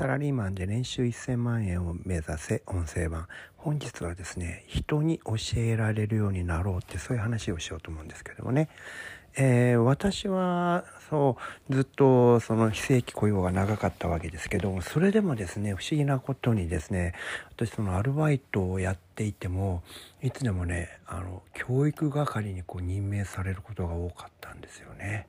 サラリーマンで年収1000万円を目指せ音声版本日はですね人に教えられるようになろうってそういう話をしようと思うんですけどもね、えー、私はそうずっとその非正規雇用が長かったわけですけどそれでもですね不思議なことにですね私そのアルバイトをやっていてもいつでもねあの教育係にこう任命されることが多かったんですよね。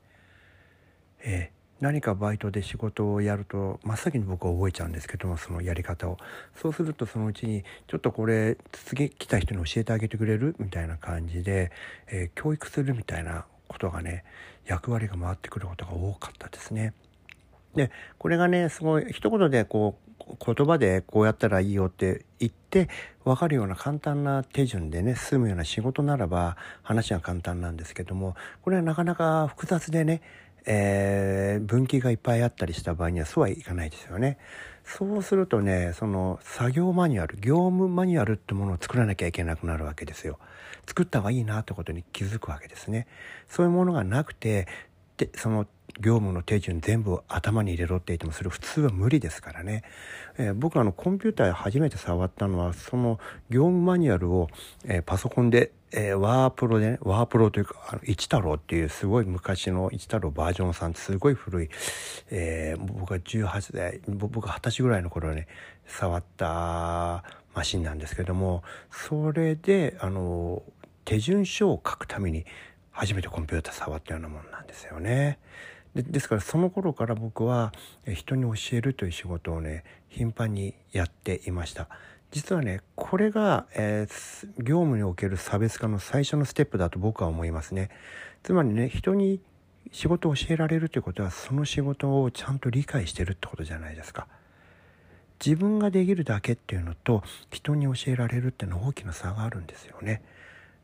えー何かバイトで仕事をやると真っ先に僕は覚えちゃうんですけどもそのやり方をそうするとそのうちにちょっとこれ次来た人に教えてあげてくれるみたいな感じで、えー、教育するみたいなことがね役割が回ってくることが多かったですね。でこれがねすごい一言でこう言葉でこうやったらいいよって言って分かるような簡単な手順でね済むような仕事ならば話は簡単なんですけどもこれはなかなか複雑でねえー、分岐がいっぱいあったりした場合にはそうはいかないですよね。そうするとねその作業マニュアル業務マニュアルってものを作らなきゃいけなくなるわけですよ。作った方がいいなってことに気づくわけですね。そういうものがなくてでその業務の手順全部頭に入れろって言ってもそれ普通は無理ですからね、えー、僕あのコンピューター初めて触ったのはその業務マニュアルを、えー、パソコンで、えー、ワープロでねワープロというかあの一太郎っていうすごい昔の一太郎バージョン3すごい古い、え、僕が18歳僕が20歳ぐらいの頃ね触ったマシンなんですけどもそれであの手順書を書くために初めてコンピューター触ったようなもんなんですよね。でですからその頃から僕は人に教えるという仕事をね頻繁にやっていました。実はねこれが、えー、業務における差別化の最初のステップだと僕は思いますね。つまりね人に仕事を教えられるということはその仕事をちゃんと理解してるってことじゃないですか。自分ができるだけっていうのと人に教えられるっていうのは大きな差があるんですよね。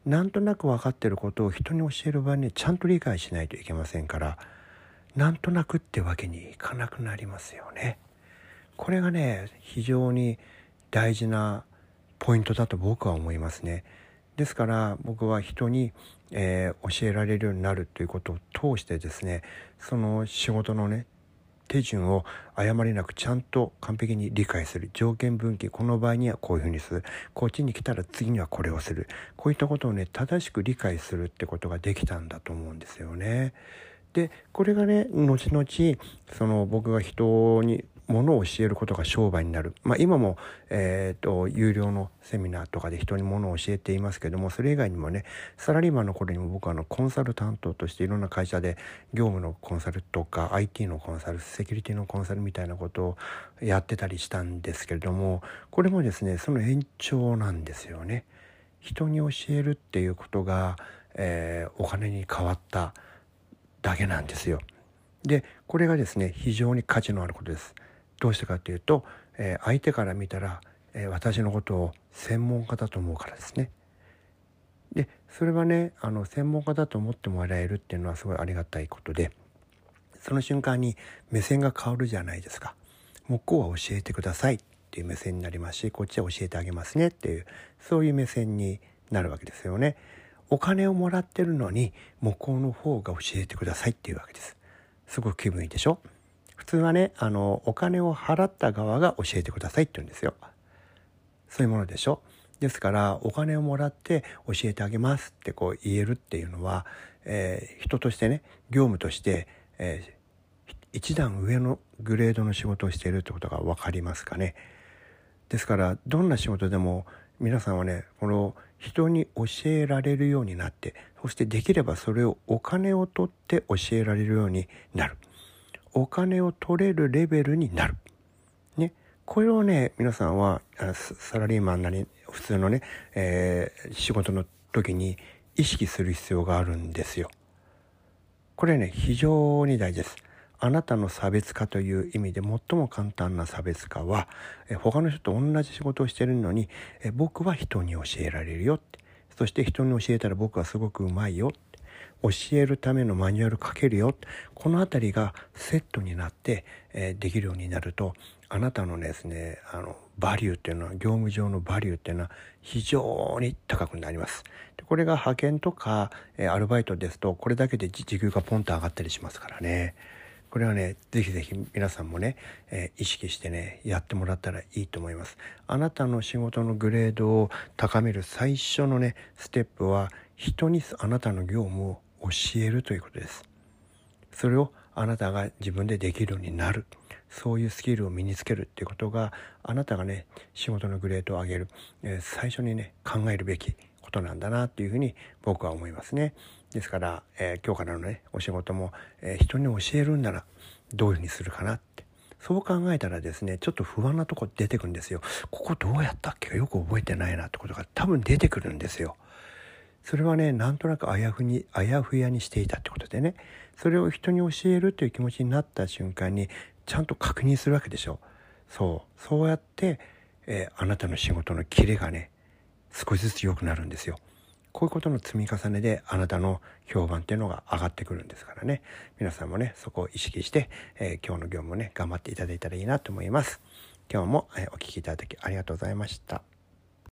なんとなく分かってることを人に教える場合にちゃんと理解しないといけませんから。なんとなくってわけにいかなくなりますよね。これがね非常に大事なポイントだと僕は思いますね。ですから僕は人に、えー、教えられるようになるということを通してですねその仕事のね手順を誤りなくちゃんと完璧に理解する条件分岐この場合にはこういうふうにするこっちに来たら次にはこれをするこういったことをね正しく理解するってことができたんだと思うんですよね。でこれがね後々その僕が人にものを教えることが商売になる、まあ、今も、えーと、有料のセミナーとかで人にものを教えていますけどもそれ以外にもねサラリーマンの頃にも僕はあのコンサル担当としていろんな会社で業務のコンサルとか IT のコンサルセキュリティのコンサルみたいなことをやってたりしたんですけれどもこれもですねその延長なんですよね。人に教えるっていうことが、えー、お金に変わっただけなんですよ。でこれがですね非常に価値のあることです。どうしてかっていうと、えー、相手から見たら、えー、私のことを専門家だと思うからですね。でそれはねあの専門家だと思ってもらえるっていうのはすごいありがたいことでその瞬間に目線が変わるじゃないですか。向こうは教えてくださいっていう目線になりますしこっちは教えてあげますねっていうそういう目線になるわけですよね。お金をもらってるのに向こうの方が教えてくださいっていうわけです。すごく気分いいでしょ？普通はね、あの、お金を払った側が教えてくださいって言うんですよ。そういうものでしょ？ですから、お金をもらって教えてあげますってこう言えるっていうのは、えー、人としてね、業務として、えー、一段上のグレードの仕事をしているってことが分かりますかね？ですから、どんな仕事でも皆さんはね、この人に教えられるようになってそしてできればそれをお金を取って教えられるようになる。お金を取れるレベルになる。ね。これをね皆さんはサラリーマンなり普通のね、えー、仕事の時に意識する必要があるんですよ。これね非常に大事です。あなたの差別化という意味で最も簡単な差別化は他の人と同じ仕事をしてるのに僕は人に教えられるよって。そして人に教えたら僕はすごくうまいよって。教えるためのマニュアル書けるよこの辺りがセットになって、できるようになるとあなたのですねあのバリューっていうのは業務上のバリューっていうのは非常に高くなります。これが派遣とか、アルバイトですとこれだけで時給がポンと上がったりしますからね。これはね是非是非皆さんもね、えー、意識してねやってもらったらいいと思います。あなたの仕事のグレードを高める最初のねステップは人にあなたの業務を教えるということです。それをあなたが自分でできるようになる。そういうスキルを身につけるっていうことがあなたがね仕事のグレードを上げる、えー、最初にね考えるべきことなんだなっていうふうに僕は思いますね。ですから、えー、今日からのねお仕事も、えー、人に教えるんならどういうふうにするかなってそう考えたらですねちょっと不安なとこ出てくるんですよ。ここどうやったっけ？よく覚えてないなってことが多分出てくるんですよ。それはねなんとなくあやふにあやふやにしていたってことでねそれを人に教えるという気持ちになった瞬間にちゃんと確認するわけでしょそうそうやって、えー、あなたの仕事のキレがね少しずつ良くなるんですよ。こういうことの積み重ねであなたの評判っていうのが上がってくるんですからね。皆さんもね、そこを意識して、えー、今日の業務をね、頑張っていただいたらいいなと思います。今日も、え、お聴きいただきありがとうございました。